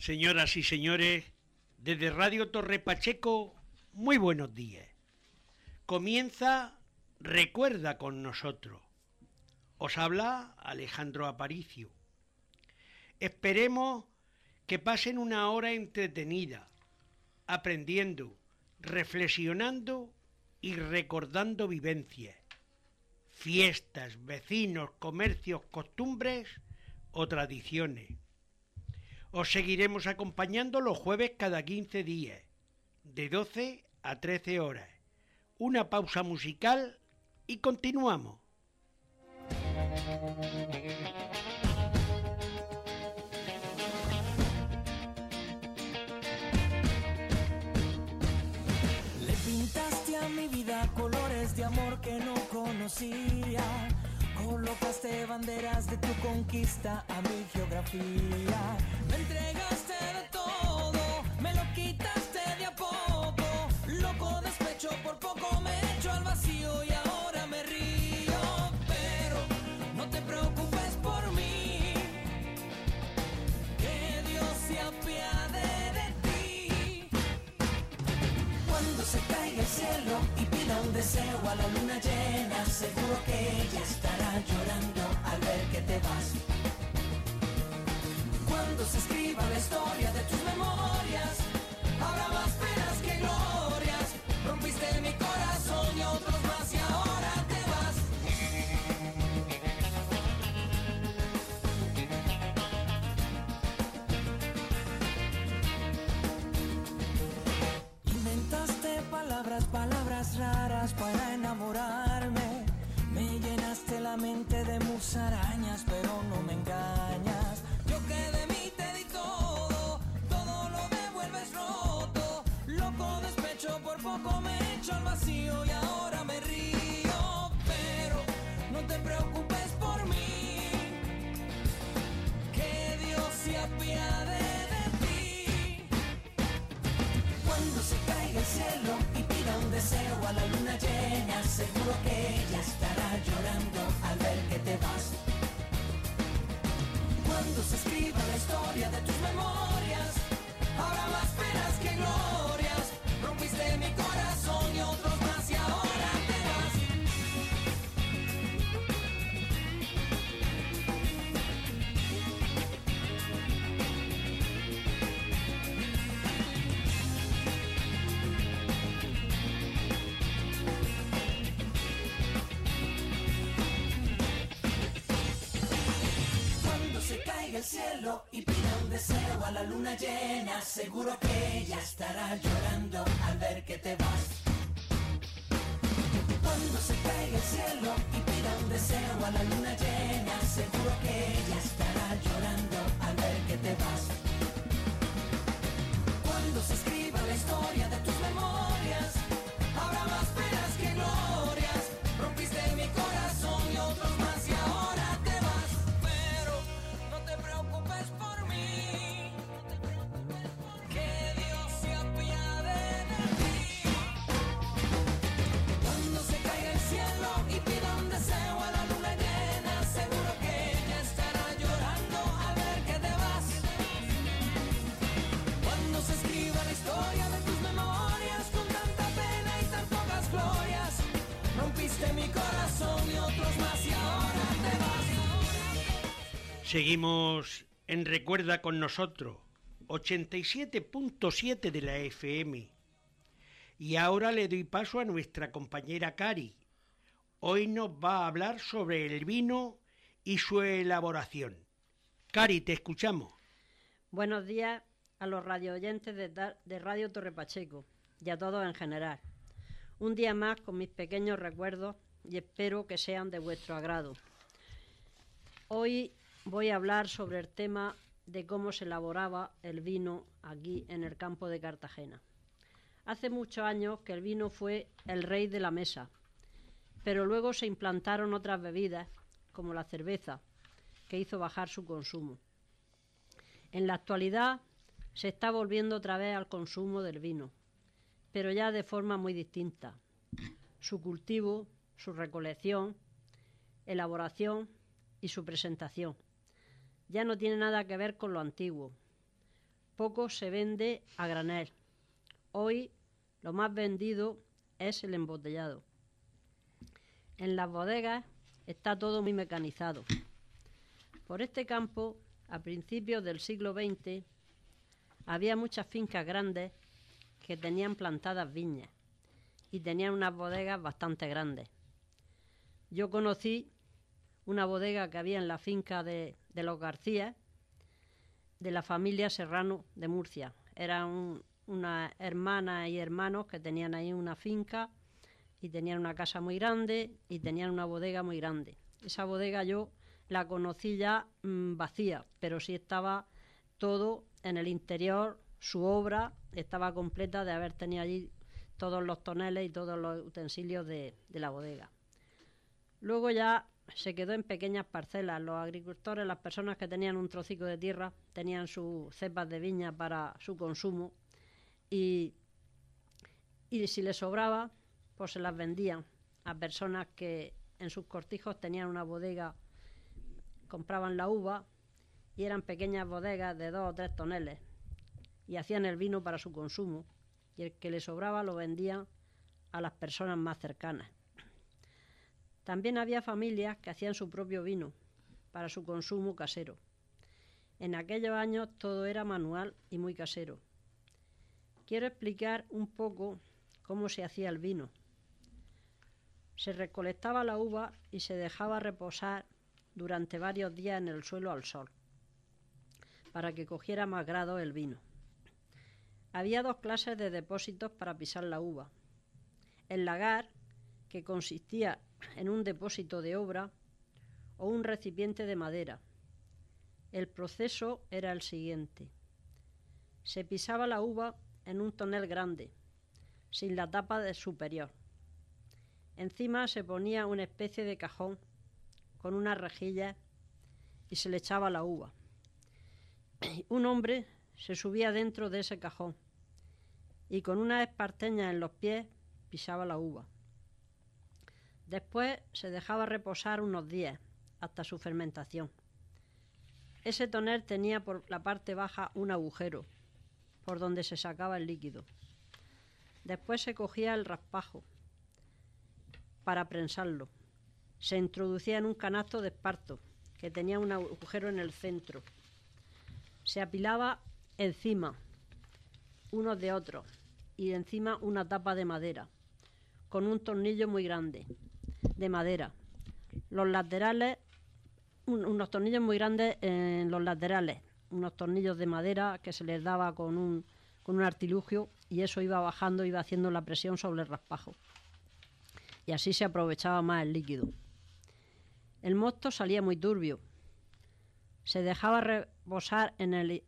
Señoras y señores, desde Radio Torre Pacheco, muy buenos días. Comienza Recuerda con nosotros. Os habla Alejandro Aparicio. Esperemos que pasen una hora entretenida, aprendiendo, reflexionando y recordando vivencias, fiestas, vecinos, comercios, costumbres o tradiciones. Os seguiremos acompañando los jueves cada 15 días, de 12 a 13 horas. Una pausa musical y continuamos. Le pintaste a mi vida colores de amor que no conocía. Colocaste banderas de tu conquista a mi geografía. Me entregaste de todo, deseo a la luna llena, seguro que ella estará llorando al ver que te vas. Cuando se escriba la historia de tus memorias, poco me echo al vacío y ahora y pida un deseo a la luna llena, seguro que ella estará llorando al ver que te vas. Seguimos en Recuerda con nosotros, 87.7 de la FM. Y ahora le doy paso a nuestra compañera Cari. Hoy nos va a hablar sobre el vino y su elaboración. Cari, te escuchamos. Buenos días a los radio oyentes de, de Radio Torre Pacheco y a todos en general. Un día más con mis pequeños recuerdos y espero que sean de vuestro agrado. Hoy voy a hablar sobre el tema de cómo se elaboraba el vino aquí en el campo de Cartagena. Hace muchos años que el vino fue el rey de la mesa, pero luego se implantaron otras bebidas, como la cerveza, que hizo bajar su consumo. En la actualidad se está volviendo otra vez al consumo del vino, pero ya de forma muy distinta. Su cultivo, su recolección, elaboración y su presentación. Ya no tiene nada que ver con lo antiguo. poco se vende a granel. Hoy lo más vendido es el embotellado. En las bodegas está todo muy mecanizado. Por este campo, a principios del siglo XX, había muchas fincas grandes que tenían plantadas viñas y tenían unas bodegas bastante grandes. Yo conocí una bodega que había en la finca de, los García, de la familia Serrano de Murcia. Eran una hermana y hermanos que tenían ahí una finca y tenían una casa muy grande y tenían una bodega muy grande. Esa bodega yo la conocí ya mm, vacía, pero sí estaba todo en el interior, su obra estaba completa de haber tenido allí todos los toneles y todos los utensilios de, de la bodega. Luego ya se quedó en pequeñas parcelas. Los agricultores, las personas que tenían un trocico de tierra, tenían sus cepas de viña para su consumo y, y si les sobraba, pues se las vendían a personas que en sus cortijos tenían una bodega, compraban la uva y eran pequeñas bodegas de dos o tres toneles y hacían el vino para su consumo y el que le sobraba lo vendían a las personas más cercanas. También había familias que hacían su propio vino para su consumo casero. En aquellos años todo era manual y muy casero. Quiero explicar un poco cómo se hacía el vino. Se recolectaba la uva y se dejaba reposar durante varios días en el suelo al sol, para que cogiera más grado el vino. Había dos clases de depósitos para pisar la uva. El lagar, que consistía en un depósito de obra o un recipiente de madera. El proceso era el siguiente. Se pisaba la uva en un tonel grande, sin la tapa superior. Encima se ponía una especie de cajón con una rejilla y se le echaba la uva. Un hombre se subía dentro de ese cajón y con una esparteña en los pies pisaba la uva. Después se dejaba reposar unos días hasta su fermentación. Ese tonel tenía por la parte baja un agujero por donde se sacaba el líquido. Después se cogía el raspajo para prensarlo. Se introducía en un canasto de esparto que tenía un agujero en el centro. Se apilaba encima unos de otros y encima una tapa de madera con un tornillo muy grande de madera. Los laterales, unos tornillos muy grandes en los laterales, unos tornillos de madera que se les daba con un, con un artilugio y eso iba bajando, iba haciendo la presión sobre el raspajo. Y así se aprovechaba más el líquido. El mosto salía muy turbio. Se dejaba reposar en el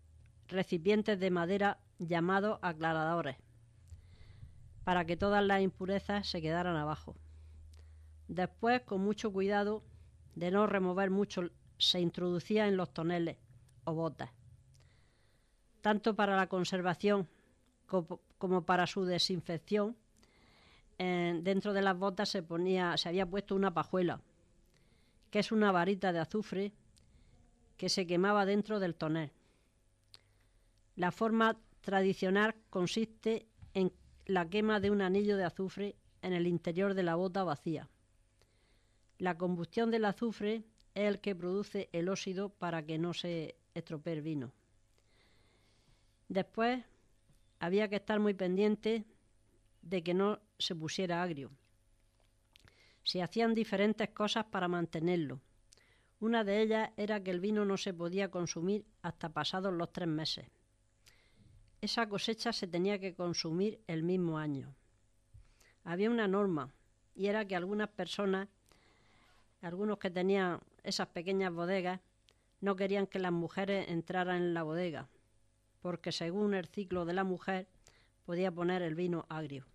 recipiente de madera llamado aclaradores para que todas las impurezas se quedaran abajo. Después, con mucho cuidado de no remover mucho, se introducía en los toneles o botas. Tanto para la conservación como para su desinfección, dentro de las botas se ponía, se había puesto una pajuela, que es una varita de azufre que se quemaba dentro del tonel. La forma tradicional consiste en la quema de un anillo de azufre en el interior de la bota vacía. La combustión del azufre es el que produce el óxido para que no se estropee el vino. Después había que estar muy pendiente de que no se pusiera agrio. Se hacían diferentes cosas para mantenerlo. Una de ellas era que el vino no se podía consumir hasta pasados los tres meses. Esa cosecha se tenía que consumir el mismo año. Había una norma y era que algunas personas algunos que tenían esas pequeñas bodegas no querían que las mujeres entraran en la bodega, porque según el ciclo de la mujer podía poner el vino agrio.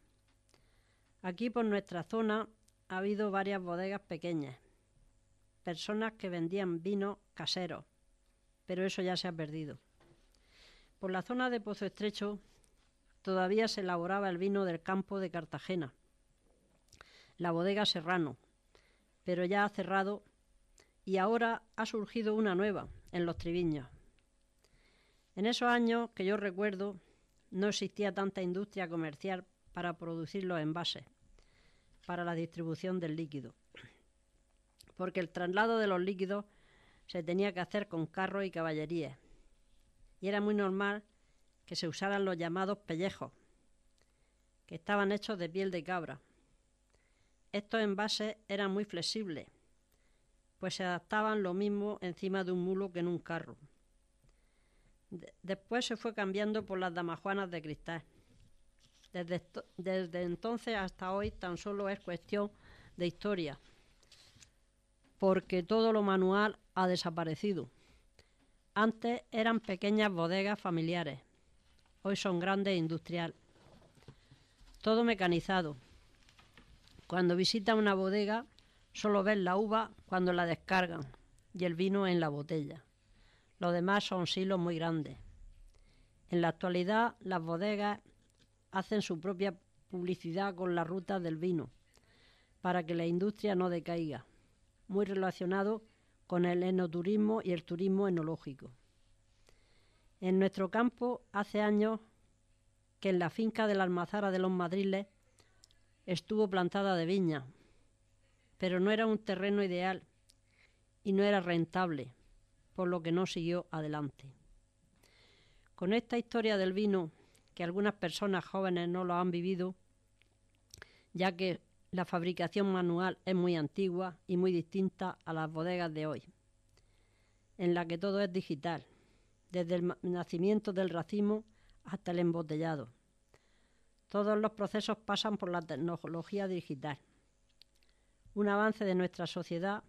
Aquí por nuestra zona ha habido varias bodegas pequeñas, personas que vendían vino caseros, pero eso ya se ha perdido. Por la zona de Pozo Estrecho todavía se elaboraba el vino del campo de Cartagena, la bodega Serrano, pero ya ha cerrado y ahora ha surgido una nueva en los Triviños. En esos años que yo recuerdo, no existía tanta industria comercial para producir los envases, para la distribución del líquido, porque el traslado de los líquidos se tenía que hacer con carros y caballerías, y era muy normal que se usaran los llamados pellejos, que estaban hechos de piel de cabra. Estos envases eran muy flexibles, pues se adaptaban lo mismo encima de un mulo que en un carro. después se fue cambiando por las damajuanas de cristal. Desde, desde entonces hasta hoy tan solo es cuestión de historia, porque todo lo manual ha desaparecido. Antes eran pequeñas bodegas familiares, hoy son grandes industriales. Todo mecanizado. Cuando visita una bodega, solo ves la uva cuando la descargan y el vino en la botella. Lo demás son silos muy grandes. En la actualidad, las bodegas hacen su propia publicidad con la ruta del vino, para que la industria no decaiga, muy relacionado con el enoturismo y el turismo enológico. En nuestro campo hace años que en la finca de la Almazara de los Madriles estuvo plantada de viña, pero no era un terreno ideal y no era rentable, por lo que no siguió adelante. Con esta historia del vino, que algunas personas jóvenes no lo han vivido, ya que la fabricación manual es muy antigua y muy distinta a las bodegas de hoy, en la que todo es digital desde el nacimiento del racimo hasta el embotellado. Todos los procesos pasan por la tecnología digital. Un avance de nuestra sociedad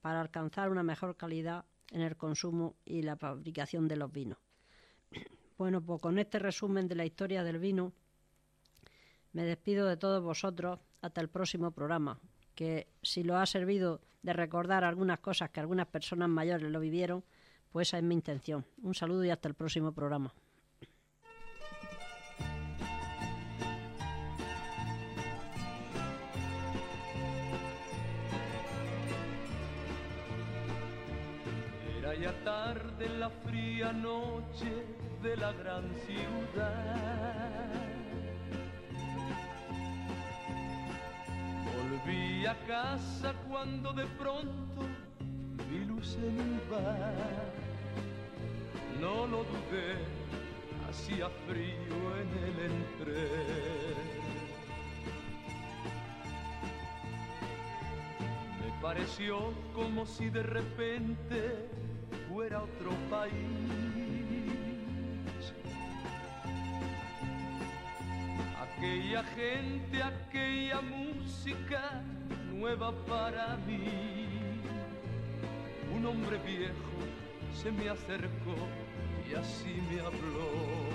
para alcanzar una mejor calidad en el consumo y la fabricación de los vinos. Bueno, pues con este resumen de la historia del vino, me despido de todos vosotros hasta el próximo programa, que si lo ha servido de recordar algunas cosas que algunas personas mayores lo vivieron, pues esa es mi intención. Un saludo y hasta el próximo programa. Tarde en la fría noche de la gran ciudad. Volví a casa cuando de pronto vi luz en un bar no lo dudé, hacía frío en el entre. Me pareció como si de repente fuera otro país. Aquella gente, aquella música nueva para mí. Un hombre viejo se me acercó y así me habló.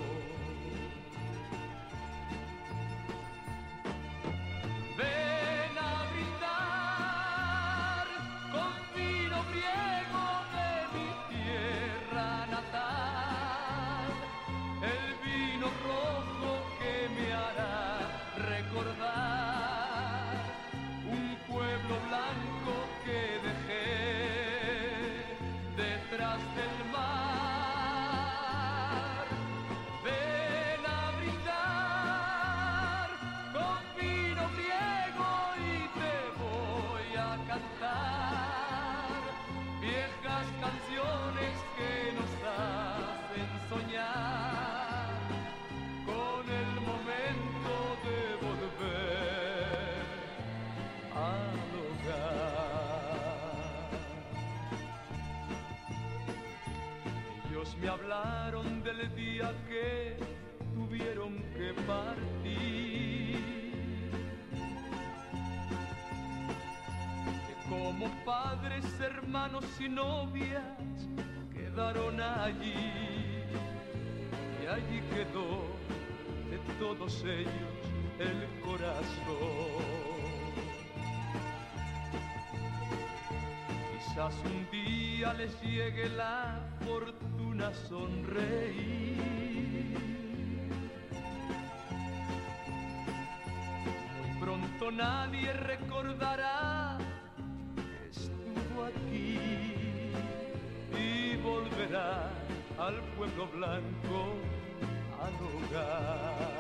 Me hablaron del día que tuvieron que partir. Que como padres, hermanos y novias quedaron allí. Y allí quedó de todos ellos el corazón. Quizás un día les llegue la fortuna sonreír. Muy pronto nadie recordará que estuvo aquí y volverá al pueblo blanco al hogar.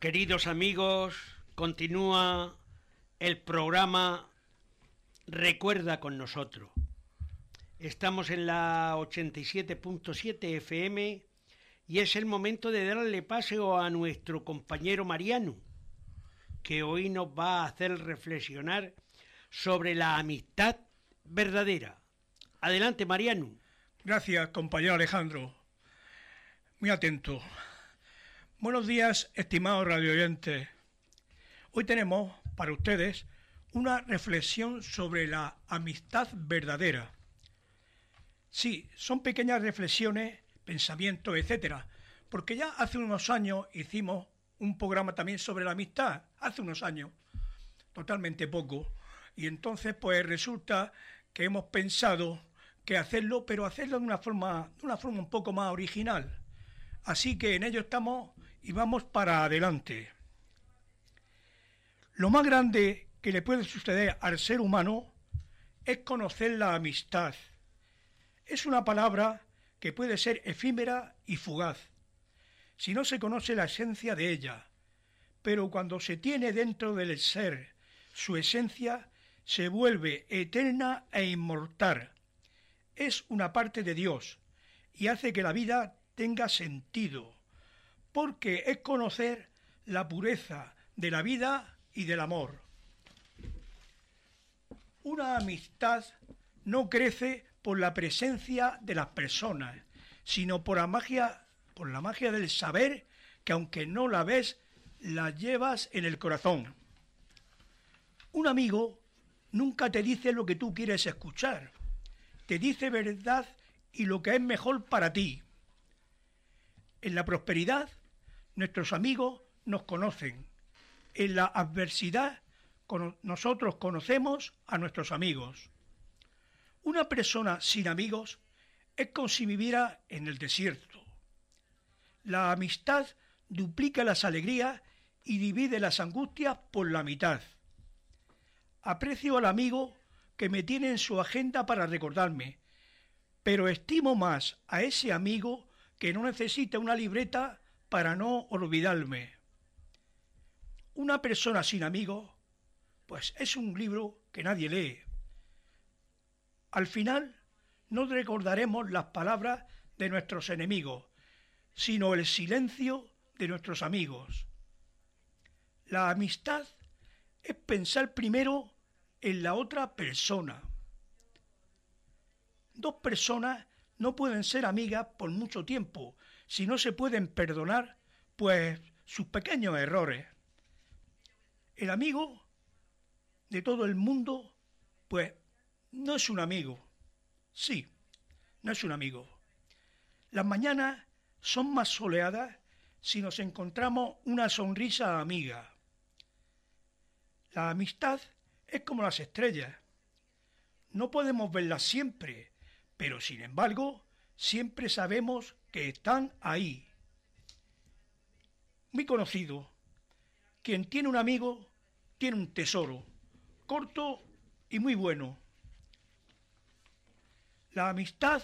Queridos amigos, continúa el programa Recuerda con nosotros. Estamos en la 87.7 FM y es el momento de darle paseo a nuestro compañero Mariano, que hoy nos va a hacer reflexionar sobre la amistad verdadera. Adelante, Mariano. Gracias, compañero Alejandro. Muy atento. Buenos días, estimados radioyentes. Hoy tenemos para ustedes una reflexión sobre la amistad verdadera. Sí, son pequeñas reflexiones, pensamientos, etcétera, porque ya hace unos años hicimos un programa también sobre la amistad, hace unos años, totalmente poco, y entonces pues resulta que hemos pensado que hacerlo, pero hacerlo de una forma, de una forma un poco más original. Así que en ello estamos y vamos para adelante. Lo más grande que le puede suceder al ser humano es conocer la amistad. Es una palabra que puede ser efímera y fugaz, si no se conoce la esencia de ella, pero cuando se tiene dentro del ser su esencia, se vuelve eterna e inmortal. Es una parte de Dios y hace que la vida tenga sentido porque es conocer la pureza de la vida y del amor. Una amistad no crece por la presencia de las personas, sino por la magia, por la magia del saber que aunque no la ves, la llevas en el corazón. Un amigo nunca te dice lo que tú quieres escuchar, te dice verdad y lo que es mejor para ti. En la prosperidad nuestros amigos nos conocen. En la adversidad nosotros conocemos a nuestros amigos. Una persona sin amigos es como si viviera en el desierto. La amistad duplica las alegrías y divide las angustias por la mitad. Aprecio al amigo que me tiene en su agenda para recordarme, pero estimo más a ese amigo que no necesita una libreta para no olvidarme. Una persona sin amigos, pues es un libro que nadie lee. Al final no recordaremos las palabras de nuestros enemigos, sino el silencio de nuestros amigos. La amistad es pensar primero en la otra persona. Dos personas no pueden ser amigas por mucho tiempo, si no se pueden perdonar, pues sus pequeños errores. El amigo de todo el mundo, pues no es un amigo. Sí, no es un amigo. Las mañanas son más soleadas si nos encontramos una sonrisa amiga. La amistad es como las estrellas. No podemos verlas siempre, pero sin embargo, siempre sabemos que están ahí. Muy conocido. Quien tiene un amigo tiene un tesoro, corto y muy bueno. La amistad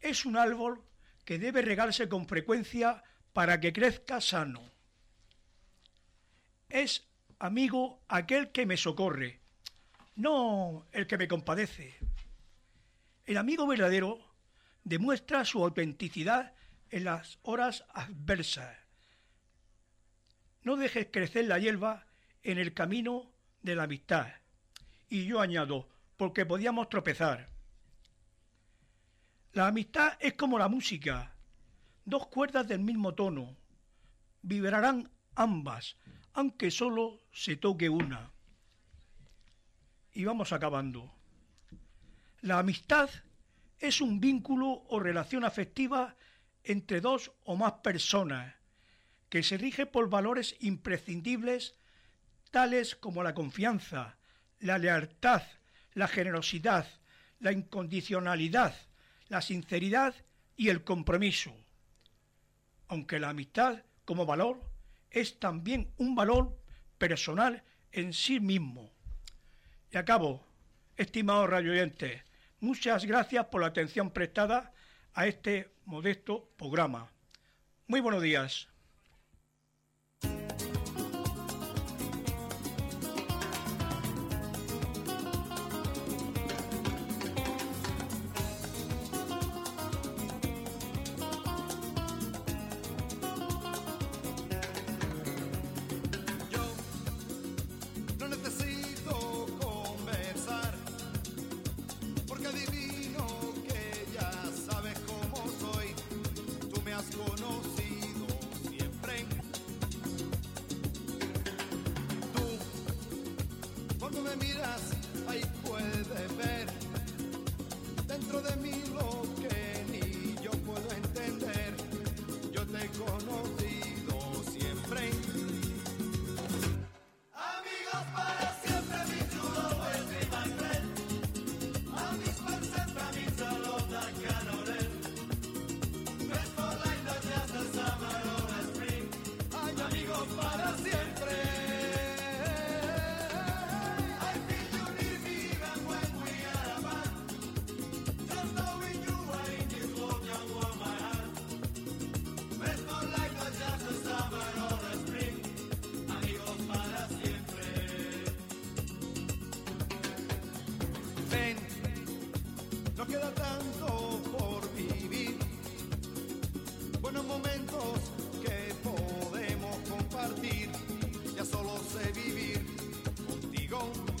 es un árbol que debe regarse con frecuencia para que crezca sano. Es amigo aquel que me socorre, no el que me compadece. El amigo verdadero demuestra su autenticidad en las horas adversas. No dejes crecer la hierba en el camino de la amistad. Y yo añado, porque podíamos tropezar. La amistad es como la música, dos cuerdas del mismo tono. Vibrarán ambas, aunque solo se toque una. Y vamos acabando. La amistad es un vínculo o relación afectiva entre dos o más personas que se rige por valores imprescindibles tales como la confianza, la lealtad, la generosidad, la incondicionalidad, la sinceridad y el compromiso. Aunque la amistad como valor es también un valor personal en sí mismo. Y acabo, estimados radioyentes, muchas gracias por la atención prestada a este modesto programa. Muy buenos días. queda tanto por vivir. Buenos momentos que podemos compartir, ya solo sé vivir contigo.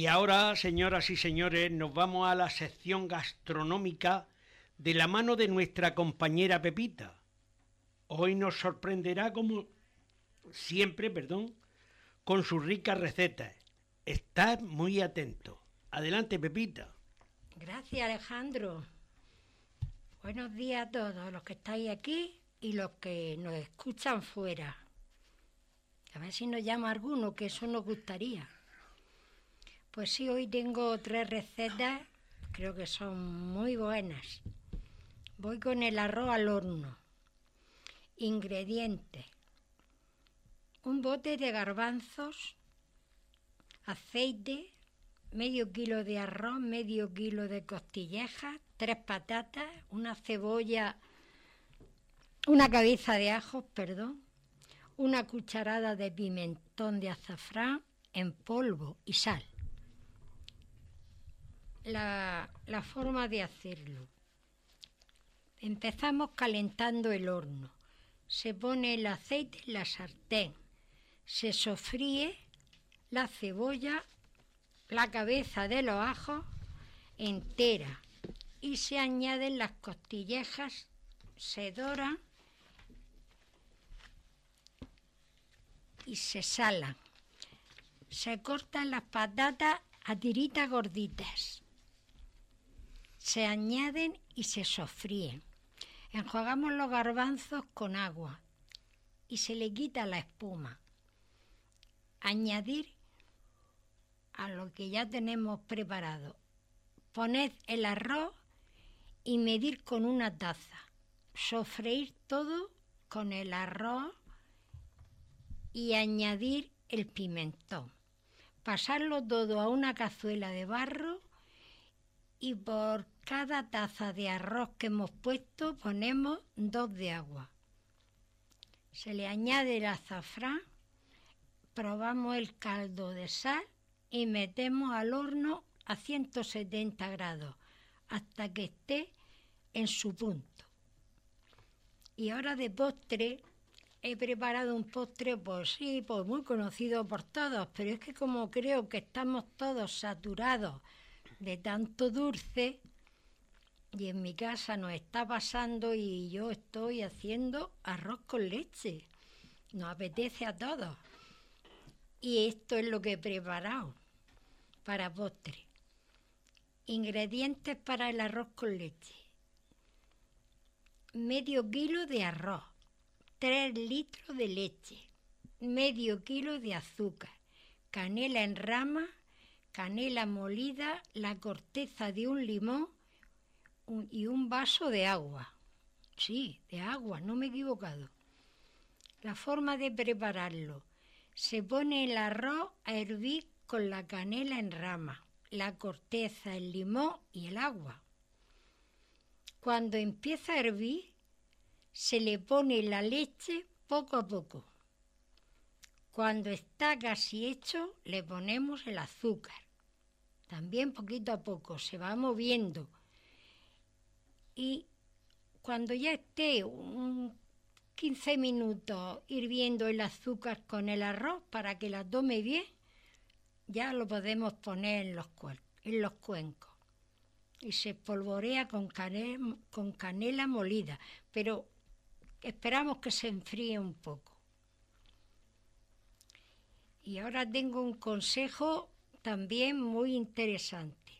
Y ahora, señoras y señores, nos vamos a la sección gastronómica de la mano de nuestra compañera Pepita. Hoy nos sorprenderá como siempre, perdón, con sus ricas recetas. Estad muy atento. Adelante, Pepita. Gracias, Alejandro. Buenos días a todos los que estáis aquí y los que nos escuchan fuera. A ver si nos llama alguno, que eso nos gustaría. Pues sí, hoy tengo tres recetas, creo que son muy buenas. Voy con el arroz al horno. Ingredientes. Un bote de garbanzos, aceite, medio kilo de arroz, medio kilo de costillejas, tres patatas, una cebolla, una cabeza de ajos, perdón, una cucharada de pimentón de azafrán en polvo y sal la, forma de hacerlo. Empezamos calentando el horno. Se pone el aceite en la sartén. Se sofríe la cebolla, la cabeza de los ajos entera y se añaden las costillejas, se doran y se salan. Se cortan las patatas a tiritas gorditas se añaden y se sofríen. Enjuagamos los garbanzos con agua y se le quita la espuma. Añadir a lo que ya tenemos preparado. Poned el arroz y medir con una taza. Sofreír todo con el arroz y añadir el pimentón. Pasarlo todo a una cazuela de barro y por cada taza de arroz que hemos puesto ponemos dos de agua. Se le añade el azafrán, probamos el caldo de sal y metemos al horno a 170 grados hasta que esté en su punto. Y ahora de postre he preparado un postre, pues sí, pues muy conocido por todos, pero es que como creo que estamos todos saturados de tanto dulce y en mi casa nos está pasando y yo estoy haciendo arroz con leche. Nos apetece a todos. Y esto es lo que he preparado para postre. Ingredientes para el arroz con leche. Medio kilo de arroz, tres litros de leche, medio kilo de azúcar, canela en rama, canela molida, la corteza de un limón y un vaso de agua. Sí, de agua, no me he equivocado. La forma de prepararlo. Se pone el arroz a hervir con la canela en rama, la corteza, el limón y el agua. Cuando empieza a hervir, se le pone la leche poco a poco. Cuando está casi hecho, le ponemos el azúcar. También poquito a poco, se va moviendo. Y cuando ya esté un 15 minutos hirviendo el azúcar con el arroz para que la tome bien, ya lo podemos poner en los, en los cuencos. Y se polvorea con canela molida, pero esperamos que se enfríe un poco. Y ahora tengo un consejo también muy interesante.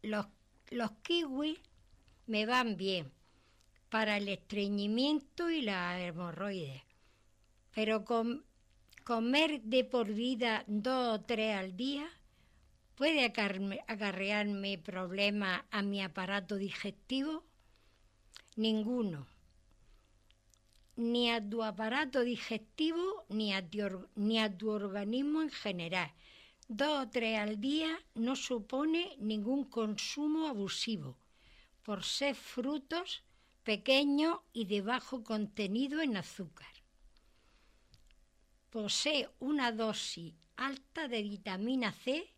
Los kiwis me van bien para el estreñimiento y la hemorroides, pero comer de por vida dos o tres al día puede acarrearme problemas a mi aparato digestivo. Ninguno ni a tu aparato digestivo ni ni a tu organismo en general. Dos o tres al día no supone ningún consumo abusivo, por ser frutos pequeños y de bajo contenido en azúcar. Posee una dosis alta de vitamina C,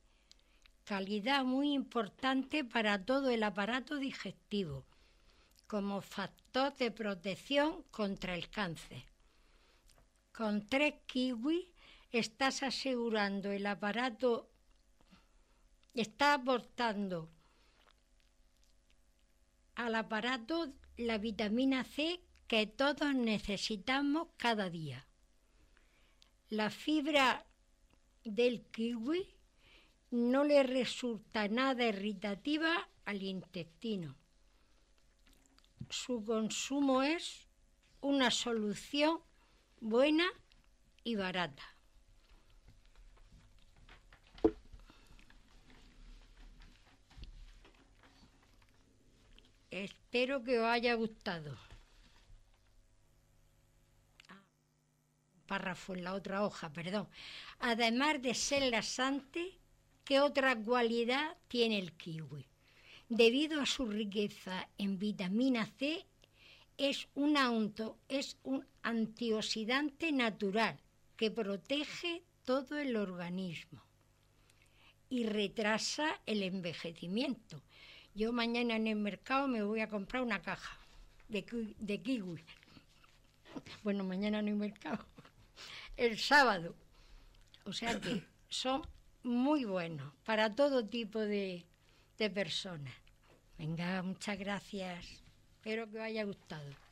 calidad muy importante para todo el aparato digestivo como factor de protección contra el cáncer. Con tres kiwis estás asegurando el aparato está aportando al aparato la vitamina C que todos necesitamos cada día. La fibra del kiwi no le resulta nada irritativa al intestino. Su consumo es una solución buena y barata. Espero que os haya gustado. Ah, párrafo en la otra hoja, perdón. Además de ser lasante, ¿qué otra cualidad tiene el kiwi? Debido a su riqueza en vitamina C, es un, es un antioxidante natural que protege todo el organismo y retrasa el envejecimiento. Yo mañana en el mercado me voy a comprar una caja de, de kiwi. Bueno, mañana no hay mercado. El sábado. O sea que son muy buenos para todo tipo de, de personas. Venga, muchas gracias. Espero que os haya gustado.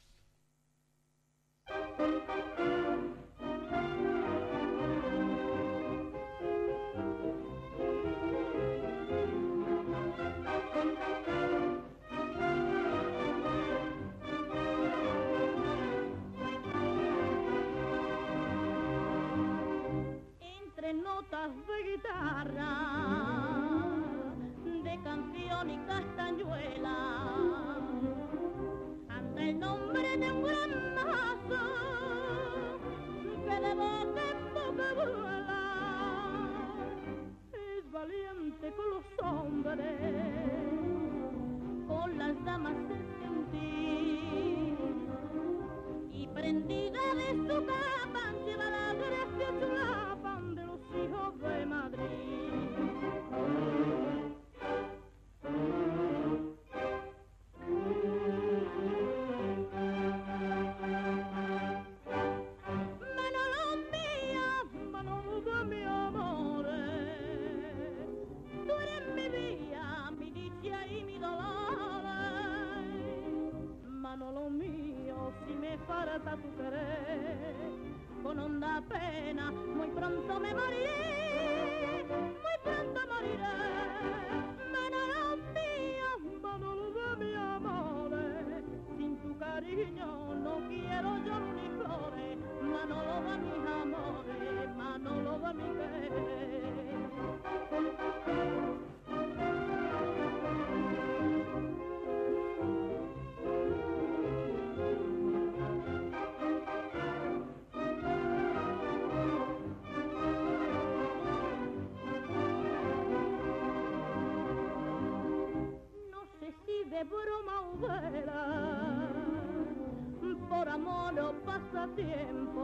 Pasatiempo.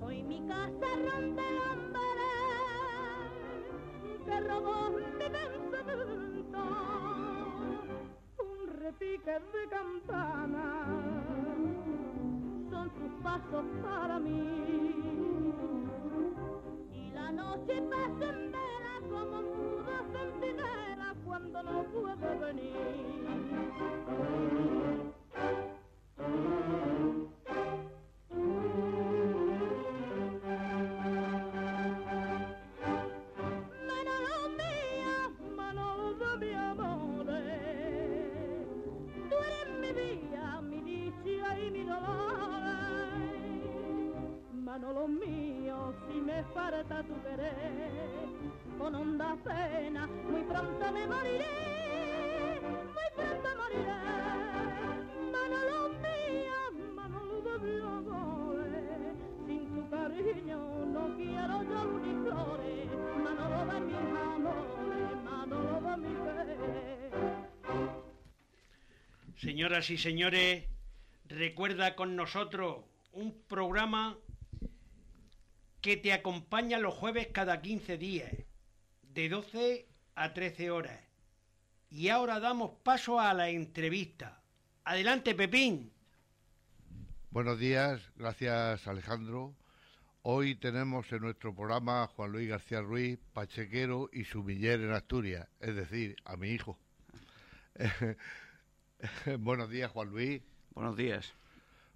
Hoy mi casa ronda el hombre que robó mi pensamiento, un repique de campana, son sus pasos Señoras y señores, recuerda con nosotros un programa que te acompaña los jueves cada 15 días, de 12 a 13 horas. Y ahora damos paso a la entrevista. Adelante, Pepín. Buenos días, gracias Alejandro. Hoy tenemos en nuestro programa a Juan Luis García Ruiz, pachequero y sumiller en Asturias, es decir, a mi hijo. Buenos días, Juan Luis. Buenos días.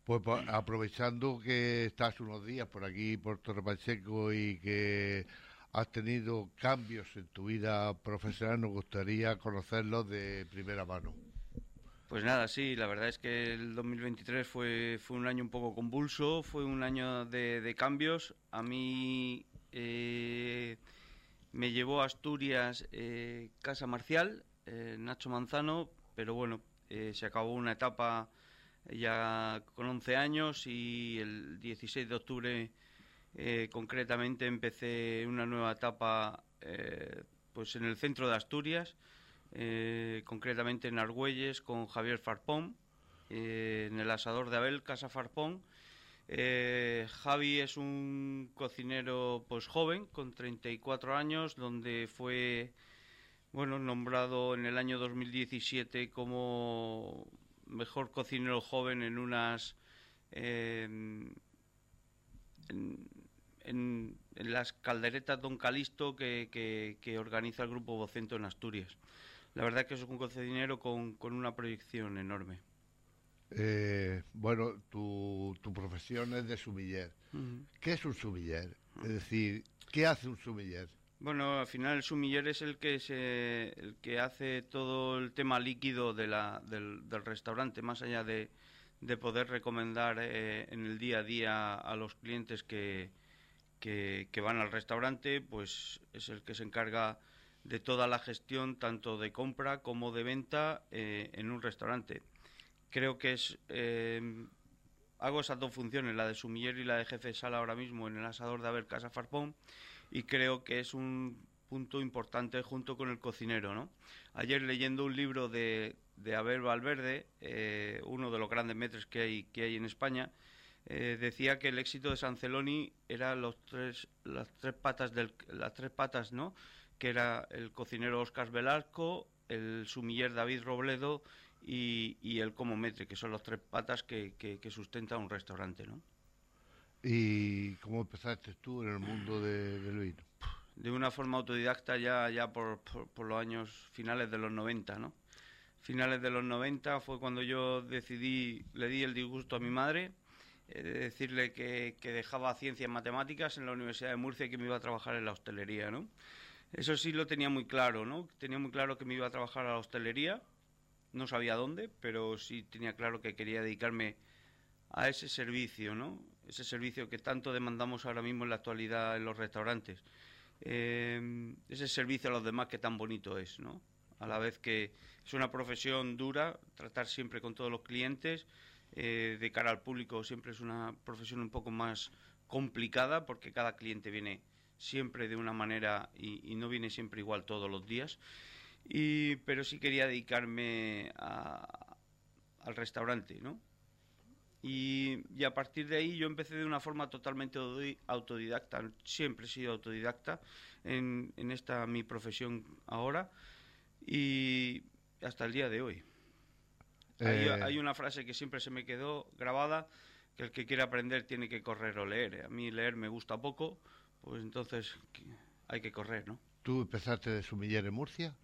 Pues pa- aprovechando que estás unos días por aquí, por Torre Pacheco, y que has tenido cambios en tu vida profesional, nos gustaría conocerlos de primera mano. Pues nada, sí, la verdad es que el 2023 fue, fue un año un poco convulso, fue un año de, de cambios. A mí eh, me llevó a Asturias eh, Casa Marcial, eh, Nacho Manzano, pero bueno, eh, se acabó una etapa ya con 11 años y el 16 de octubre eh, concretamente empecé una nueva etapa eh, pues en el centro de Asturias, concretamente en Argüelles con Javier Farpón, en el asador de Abel, Casa Farpón. Javi es un cocinero pues joven, con 34 años, donde fue bueno nombrado en el año 2017 como mejor cocinero joven en unas eh, en, en- en las calderetas Don Calisto que, que- que organiza el Grupo Vocento en Asturias. La verdad que es un cocinero con, con una proyección enorme. Eh, bueno, tu, tu profesión es de sumiller. ¿Qué es un sumiller? Es decir, ¿qué hace un sumiller? Bueno, al final el sumiller es el que se, el que hace todo el tema líquido del, restaurante, más allá de, de poder recomendar eh, en el día a día a los clientes que, van al restaurante, pues es el que se encarga de toda la gestión, tanto de compra como de venta eh, en un restaurante. Creo que es eh, hago esas dos funciones, la de sumiller y la de jefe de sala ahora mismo en el asador de Abel Casa Farpón y creo que es un punto importante junto con el cocinero, ¿no? Ayer leyendo un libro de, Abel Valverde, eh, uno de los grandes metres que hay, que hay en España, eh, decía que el éxito de Sanceloni era los tres, las tres patas las tres patas, ¿no? Que era el cocinero Oscar Velasco, el sumiller David Robledo y, y el como metre, que son las tres patas que, que, que sustenta un restaurante, ¿no? ¿Y cómo empezaste tú en el mundo de- del vino? de una forma autodidacta ya, ya por, por- los años finales de los 90, ¿no? Finales de los 90 fue cuando yo decidí, le di el disgusto a mi madre, eh, de decirle que, que dejaba ciencias matemáticas en la Universidad de Murcia y que me iba a trabajar en la hostelería, ¿no? Eso sí lo tenía muy claro, ¿no? Tenía muy claro que me iba a trabajar a la hostelería, no sabía dónde, pero sí tenía claro que quería dedicarme a ese servicio, ¿no? Ese servicio que tanto demandamos ahora mismo en la actualidad en los restaurantes. Eh, ese servicio a los demás que tan bonito es, ¿no? A la vez que es una profesión dura, tratar siempre con todos los clientes, eh, de cara al público siempre es una profesión un poco más complicada porque cada cliente viene siempre de una manera y, no viene siempre igual todos los días. Y, pero sí quería dedicarme al restaurante, ¿no? Y, y a partir de ahí yo empecé de una forma totalmente autodi- autodidacta. Siempre he sido autodidacta en, en esta mi profesión ahora y hasta el día de hoy. Hay, Eh, hay una frase que siempre se me quedó grabada, que el que quiere aprender tiene que correr o leer. A mí leer me gusta poco, pues entonces hay que correr, ¿no? ¿Tú empezaste de sumiller en Murcia?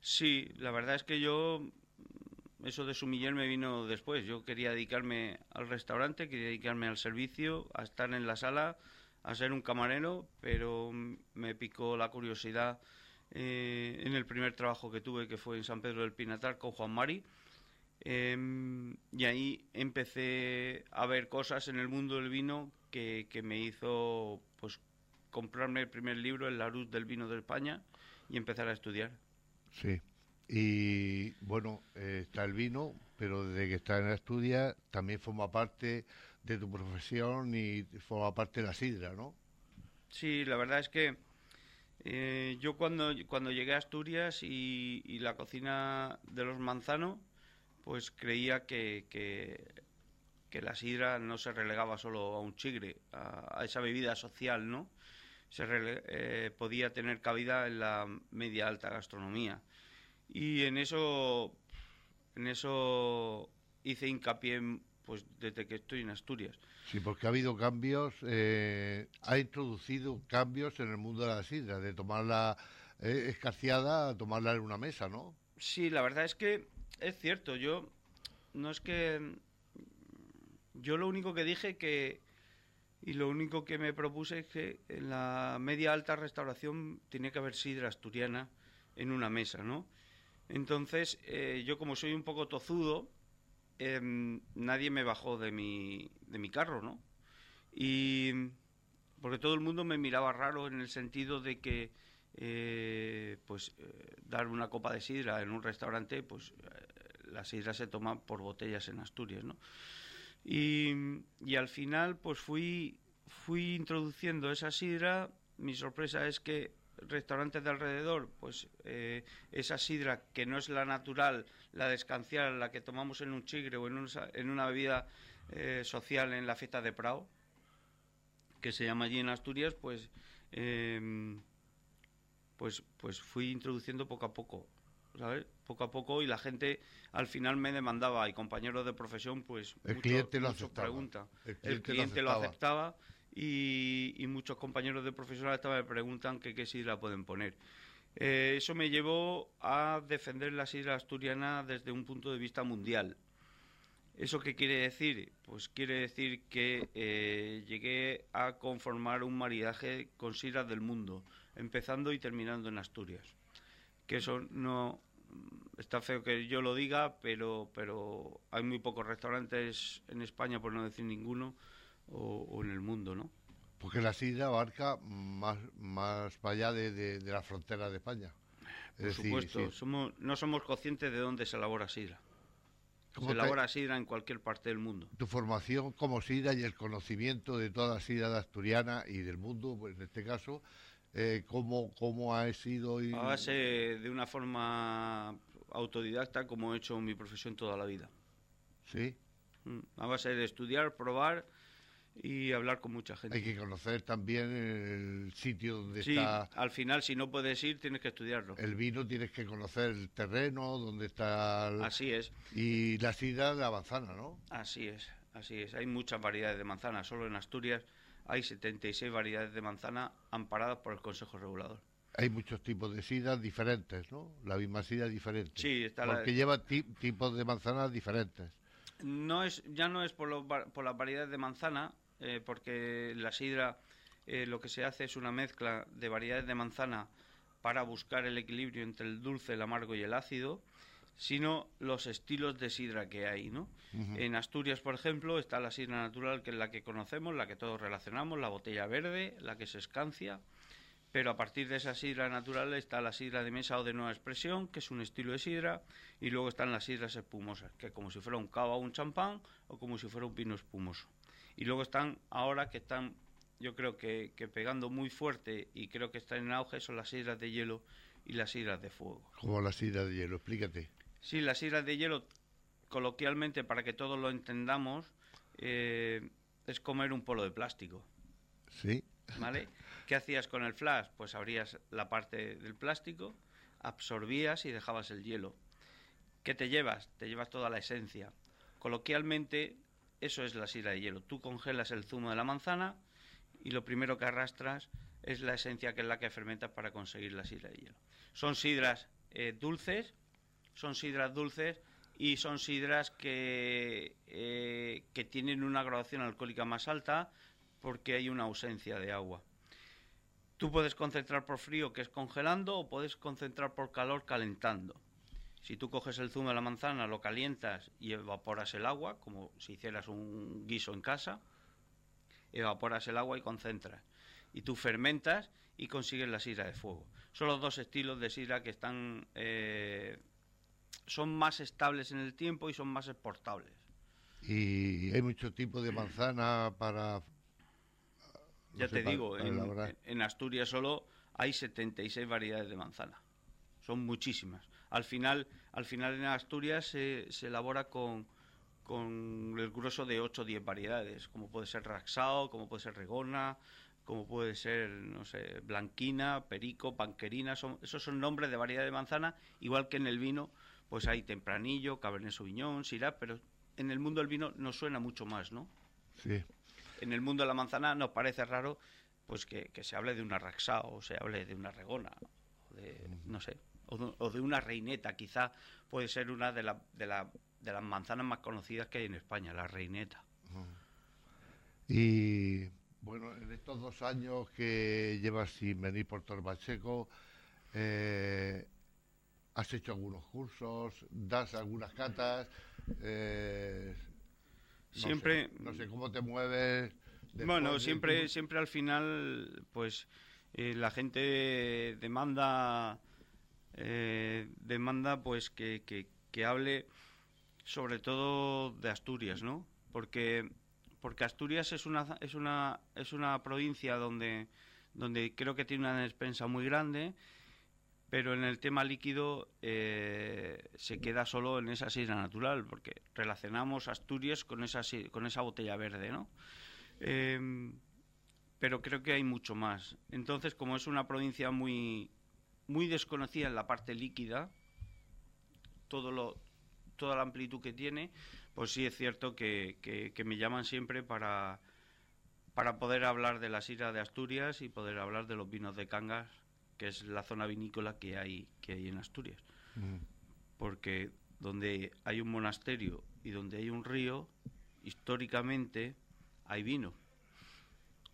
Sí, la verdad es que yo eso de sumiller me vino después. Yo quería dedicarme al restaurante, quería dedicarme al servicio, a estar en la sala, a ser un camarero, pero me picó la curiosidad eh, en el primer trabajo que tuve, que fue en San Pedro del Pinatar con Juan Mari. Em, y ahí empecé a ver cosas en el mundo del vino que, que me hizo pues comprarme el primer libro, El Laruz del vino de España, y empezar a estudiar. Sí. Y bueno, eh, está el vino, pero desde que está en Asturias también forma parte de tu profesión y forma parte de la sidra, ¿no? Sí, la verdad es que eh, yo cuando, cuando llegué a Asturias y, la cocina de los Manzano, pues creía que, que, la sidra no se relegaba solo a un chigre, a, esa bebida social, ¿no? Se eh, podía tener cabida en la media alta gastronomía. Y en eso, en eso hice hincapié pues desde que estoy en Asturias. Sí, porque ha habido cambios, eh, ha introducido cambios en el mundo de la sidra, de tomarla eh, escarciada a tomarla en una mesa, ¿no? Sí, la verdad es que es cierto, yo no es que yo lo único que dije que y lo único que me propuse es que en la media alta restauración tiene que haber sidra asturiana en una mesa, ¿no? Entonces, eh, yo como soy un poco tozudo, em, nadie me bajó de mi, de mi carro, ¿no? Y porque todo el mundo me miraba raro en el sentido de que, eh, pues, eh, dar una copa de sidra en un restaurante, pues, la sidra se toma por botellas en Asturias, ¿no? Y, y al final, pues, fui, fui introduciendo esa sidra. Mi sorpresa es que restaurantes de alrededor, pues eh, esa sidra que no es la natural, la descanciar, la que tomamos en un chigre o en, un, en una bebida eh, social en la fiesta de Prado, que se llama allí en Asturias, pues, eh, pues, pues fui introduciendo poco a poco, ¿sabes? Poco a poco y la gente al final me demandaba y compañeros de profesión, pues el mucho, cliente lo aceptaba. pregunta. El El cliente lo aceptaba. Y, muchos compañeros de profesionales me preguntan que qué sidra pueden poner. Eh, eso me llevó a defender la sidra asturiana desde un punto de vista mundial. ¿Eso qué quiere decir? Pues quiere decir que eh, llegué a conformar un maridaje con sidras del mundo, empezando y terminando en Asturias. Que eso no está feo que yo lo diga, pero, pero hay muy pocos restaurantes en España, por no decir ninguno, o, o en el mundo, ¿no? Porque la sidra abarca más, más para allá de, de, de la frontera de España. Es Por decir, supuesto, sí. somos, no somos conscientes de dónde se elabora sidra. ¿Cómo Se elabora sidra en cualquier parte del mundo. tu formación como sidra y el conocimiento de toda la sidra de asturiana y del mundo, pues, en este caso, eh, cómo, cómo ha sido... y- A base de una forma autodidacta, como he hecho en mi profesión toda la vida. Sí, Mm, A base de estudiar, probar y hablar con mucha gente. hay que conocer también el sitio donde Sí, está al final, si no puedes ir, tienes que estudiarlo. el vino, tienes que conocer el terreno, donde está... el- Así es, Y la sidra, la manzana, ¿no? así es, así es. Hay muchas variedades de manzana. Solo en Asturias hay 76 variedades de manzana amparadas por el Consejo Regulador. Hay muchos tipos de sidras diferentes, ¿no? La misma sidra diferente. Sí, está la- Porque lleva ti- tipos de manzanas diferentes. No es, ya no es por, los por las variedades de manzana, eh, porque la sidra eh, lo que se hace es una mezcla de variedades de manzana para buscar el equilibrio entre el dulce, el amargo y el ácido, sino los estilos de sidra que hay, ¿no? En Asturias, por ejemplo, está la sidra natural, que es la que conocemos, la que todos relacionamos, la botella verde, la que se escancia, pero a partir de esa sidra natural está la sidra de mesa o de nueva expresión, que es un estilo de sidra, y luego están las sidras espumosas, que es como si fuera un cava o un champán, o como si fuera un vino espumoso. Y luego están ahora que están, yo creo que, que pegando muy fuerte y creo que están en auge, son las sidras de hielo y las sidras de fuego. Como la sidra de hielo, explícate. Sí, las sidras de hielo, coloquialmente, para que todos lo entendamos, eh, es comer un polo de plástico. Sí. ¿Vale? ¿Qué hacías con el flash? Pues abrías la parte del plástico, absorbías y dejabas el hielo. ¿Qué te llevas? Te llevas toda la esencia. Coloquialmente, eso es la sidra de hielo. Tú congelas el zumo de la manzana y lo primero que arrastras es la esencia que es la que fermentas para conseguir la sidra de hielo. Son sidras eh, dulces, son sidras dulces y son sidras que, eh, que tienen una graduación alcohólica más alta porque hay una ausencia de agua. Tú puedes concentrar por frío, que es congelando, o puedes concentrar por calor, calentando. Si tú coges el zumo de la manzana, lo calientas y evaporas el agua, como si hicieras un guiso en casa, evaporas el agua y concentras. Y tú fermentas y consigues la sidra de fuego. Son los dos estilos de sidra que están eh, son más estables en el tiempo y son más exportables. Y hay muchos tipos de manzana para... no ya sé, te para- digo, para en, en Asturias solo hay 76 variedades de manzana. Son muchísimas. Al final, al final en Asturias se, se elabora con, con el grueso de 8 o 10 variedades, como puede ser Raxao, como puede ser Regona, como puede ser, no sé, Blanquina, Perico, Panquerina, son, esos son nombres de variedad de manzana, igual que en el vino, pues hay Tempranillo, Cabernet Sauvignon, Syrah, pero en el mundo del vino nos suena mucho más, ¿no? Sí. En el mundo de la manzana nos parece raro pues que, que se hable de una raxá o se hable de una regona, o de, no sé, o de, una reineta, quizá puede ser una de, la, de, la, de las manzanas más conocidas que hay en España, la reineta. Y bueno, en estos dos años que llevas sin venir por Torbacheco, eh, has hecho algunos cursos, das algunas catas. eh, no Siempre- sé, no sé cómo te mueves. Bueno, siempre, siempre al final, pues eh, la gente demanda, eh, demanda, pues que, que, hable sobre todo de Asturias, ¿no? Porque, porque Asturias es una, es una, es una provincia donde, donde creo que tiene una despensa muy grande, pero en el tema líquido eh, se queda solo en esa sidra natural, porque relacionamos Asturias con esa, con esa botella verde, ¿no? Eh, pero creo que hay mucho más. Entonces, como es una provincia muy, muy desconocida en la parte líquida, todo lo, toda la amplitud que tiene, pues sí es cierto que, que- que me llaman siempre para, para poder hablar de la sidra de Asturias y poder hablar de los vinos de Cangas, que es la zona vinícola que hay, que hay en Asturias. Mm, Porque donde hay un monasterio y donde hay un río, históricamente hay vino.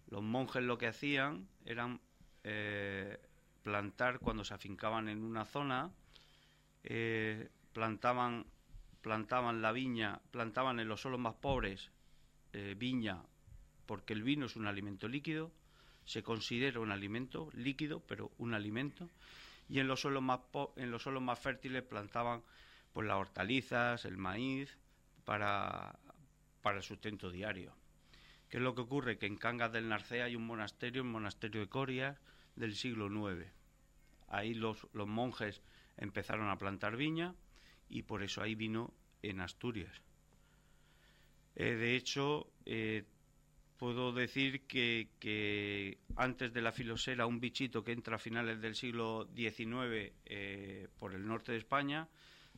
Los monjes lo que hacían eran eh, plantar cuando se afincaban en una zona, eh, plantaban, plantaban la viña, plantaban en los suelos más pobres eh, viña, porque el vino es un alimento líquido, se considera un alimento líquido, pero un alimento, y en los suelos más en los suelos más fértiles plantaban pues las hortalizas, el maíz para, para el sustento diario. ¿Qué es lo que ocurre? Que en Cangas del Narcea hay un monasterio, el monasterio de Corias, del siglo IX. Ahí los, los monjes empezaron a plantar viña y por eso hay vino en Asturias. Eh, de hecho, eh, puedo decir que, que antes de la filosera, un bichito que entra a finales del siglo XIX eh, por el norte de España,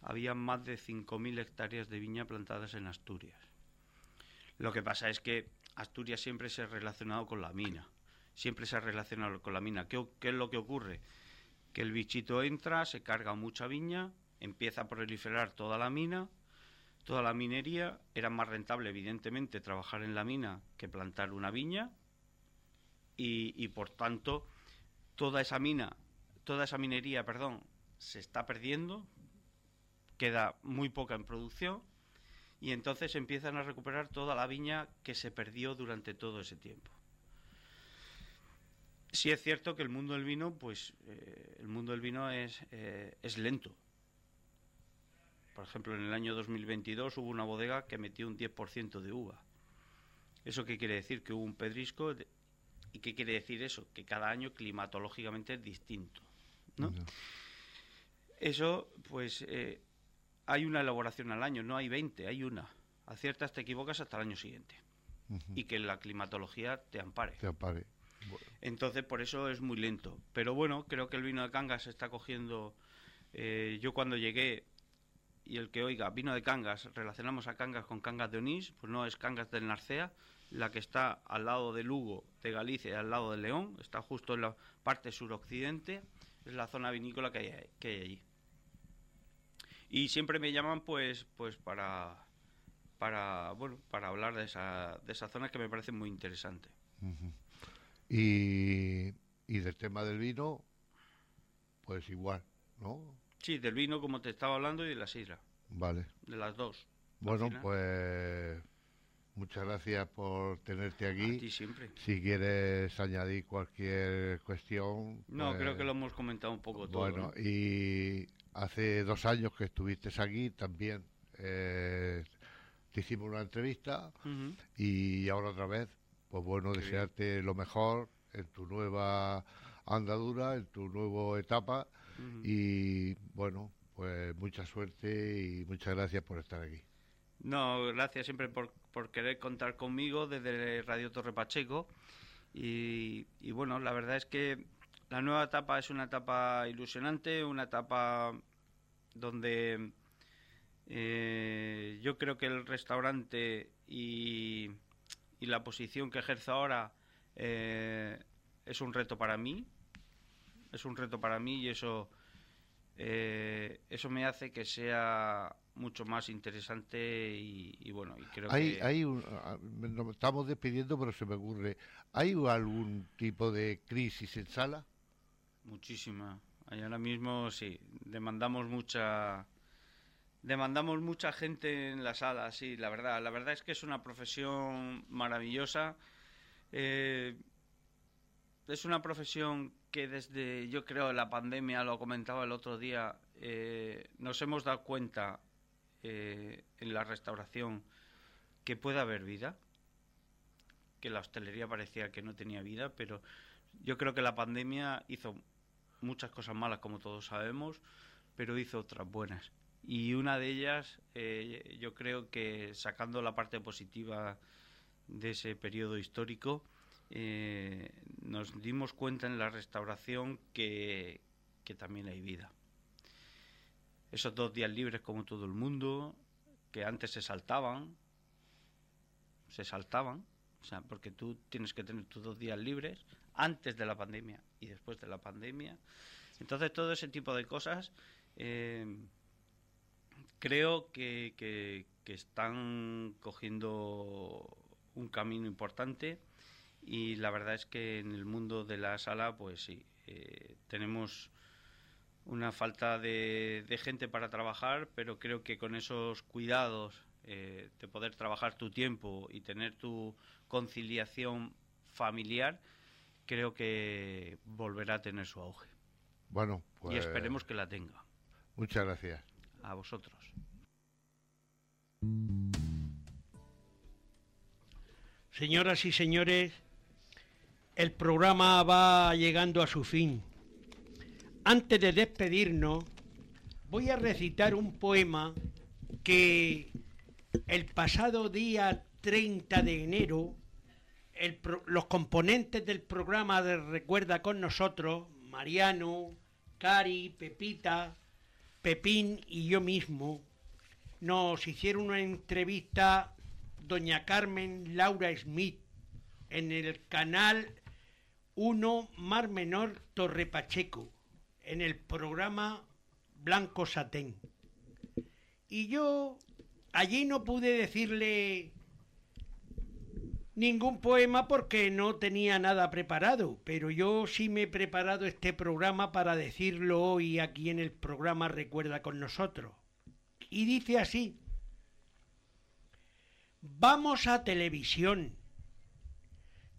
había más de 5.000 hectáreas de viña plantadas en Asturias. Lo que pasa es que Asturias siempre se ha relacionado con la mina. Siempre se ha relacionado con la mina. ¿Qué, es lo que ocurre? Que el bichito entra, se carga mucha viña, empieza a proliferar toda la mina, toda la minería. Era más rentable, evidentemente, trabajar en la mina que plantar una viña. Y, y, por tanto, toda esa mina, toda esa minería, perdón, se está perdiendo. Queda muy poca en producción y entonces empiezan a recuperar toda la viña que se perdió durante todo ese tiempo. Sí es cierto que el mundo del vino, pues eh, el mundo del vino es, eh, es lento. Por ejemplo, en el año 2022 hubo una bodega que metió un 10% de uva. ¿Eso qué quiere decir? Que hubo un pedrisco. de- ¿Y qué quiere decir eso? Que cada año climatológicamente es distinto. ¿no? Eso, pues, eh, hay una elaboración al año, no hay 20, hay una. Aciertas, te equivocas hasta el año siguiente. Y que la climatología te ampare. Te apare. Entonces, por eso es muy lento. Pero bueno, creo que el vino de Cangas se está cogiendo. eh, yo cuando llegué, y el que oiga, vino de Cangas, relacionamos a Cangas con Cangas de Onís, pues no es Cangas del Narcea, la que está al lado de Lugo, de Galicia y al lado de León, está justo en la parte suroccidente, es la zona vinícola que hay, que hay allí. Y siempre me llaman pues pues para para bueno, para hablar de esa de esa zona que me parece muy interesante. Y, y del tema del vino, pues igual, ¿no? Sí, del vino como te estaba hablando y de la sidra, Vale. de las dos. Bueno, pues muchas gracias por tenerte A aquí. ti siempre. Si quieres añadir cualquier cuestión. No, pues, creo que lo hemos comentado un poco todo. Bueno, ¿no? y hace dos años que estuviste aquí también eh, te hicimos una entrevista y ahora otra vez, pues bueno, Qué desearte lo mejor en tu nueva andadura, en tu nueva etapa y bueno, pues mucha suerte y muchas gracias por estar aquí. No, gracias siempre por, por querer contar conmigo desde Radio Torre Pacheco. Y, y bueno, la verdad es que la nueva etapa es una etapa ilusionante, una etapa donde Eh, yo creo que el restaurante y, y la posición que ejerzo ahora eh, es un reto para mí. Es un reto para mí y eso, eh, eso me hace que sea mucho más interesante y, y bueno, y creo Hay, que... hay un- ah, nos estamos despidiendo, pero se me ocurre. ¿Hay algún tipo de crisis en sala? Muchísima. Y ahora mismo sí, demandamos mucha demandamos mucha gente en la sala, sí, la verdad. La verdad es que es una profesión maravillosa. Eh, es una profesión que desde, yo creo, la pandemia, lo comentaba el otro día, eh, nos hemos dado cuenta eh, en la restauración que puede haber vida, que la hostelería parecía que no tenía vida, pero yo creo que la pandemia hizo muchas cosas malas, como todos sabemos, pero hizo otras buenas. Y una de ellas, eh, yo creo que sacando la parte positiva de ese periodo histórico, eh, nos dimos cuenta en la restauración que, que también hay vida. Esos dos días libres como todo el mundo, que antes se saltaban, se saltaban, o sea, porque tú tienes que tener tus dos días libres antes de la pandemia y después de la pandemia. Entonces, todo ese tipo de cosas eh, creo que, que- que están cogiendo un camino importante y la verdad es que en el mundo de la sala, pues sí, eh, tenemos una falta de, de gente para trabajar, pero creo que con esos cuidados eh, de poder trabajar tu tiempo y tener tu conciliación familiar, creo que volverá a tener su auge. Bueno, pues. Y esperemos que la tenga. Muchas gracias. A vosotros. Señoras y señores, el programa va llegando a su fin. Antes de despedirnos, voy a recitar un poema que el pasado día 30 de enero los componentes del programa de Recuerda con nosotros, Mariano, Cari, Pepita, Pepín y yo mismo, nos hicieron una entrevista doña Carmen Laura Smith en el canal 1 Mar Menor Torre Pacheco, en el programa Blanco Satén. Y yo allí no pude decirle ningún poema porque no tenía nada preparado, pero yo sí me he preparado este programa para decirlo hoy aquí en el programa Recuerda con nosotros. Y dice así, vamos a televisión.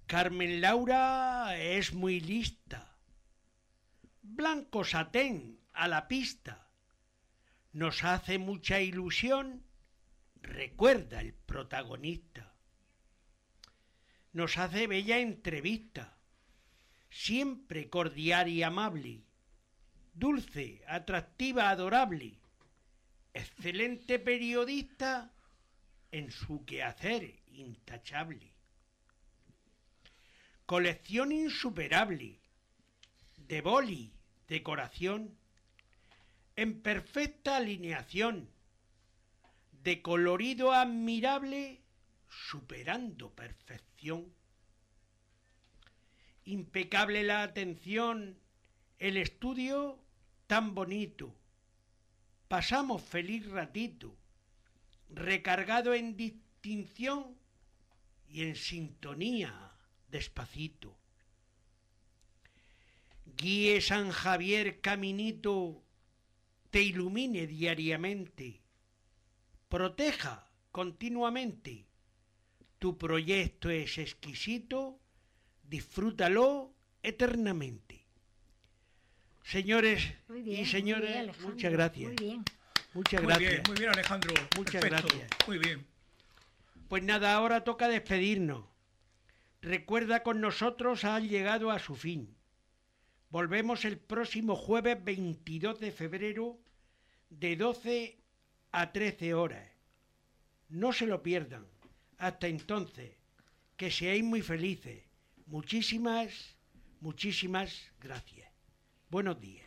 Carmen Laura es muy lista. Blanco Satén a la pista. Nos hace mucha ilusión. Recuerda el protagonista nos hace bella entrevista, siempre cordial y amable, dulce, atractiva, adorable, excelente periodista en su quehacer intachable. Colección insuperable. De boli, decoración, en perfecta alineación, de colorido admirable, superando perfección. Impecable la atención, el estudio tan bonito. Pasamos feliz ratito, recargado en distinción y en sintonía despacito. Guíe San Javier caminito, te ilumine diariamente, proteja continuamente. Tu proyecto es exquisito, disfrútalo eternamente. Señores bien, y señores, bien, muchas gracias. Muy bien. Muchas Muy gracias. bien, muy bien, Alejandro. Muchas Perfecto, gracias. Muy bien. Pues nada, ahora toca despedirnos. Recuerda con nosotros ha llegado a su fin. Volvemos el próximo jueves 22 de febrero de 12 a 13 horas. No se lo pierdan. Hasta entonces, que seáis muy felices. Muchísimas, muchísimas gracias. Buenos días.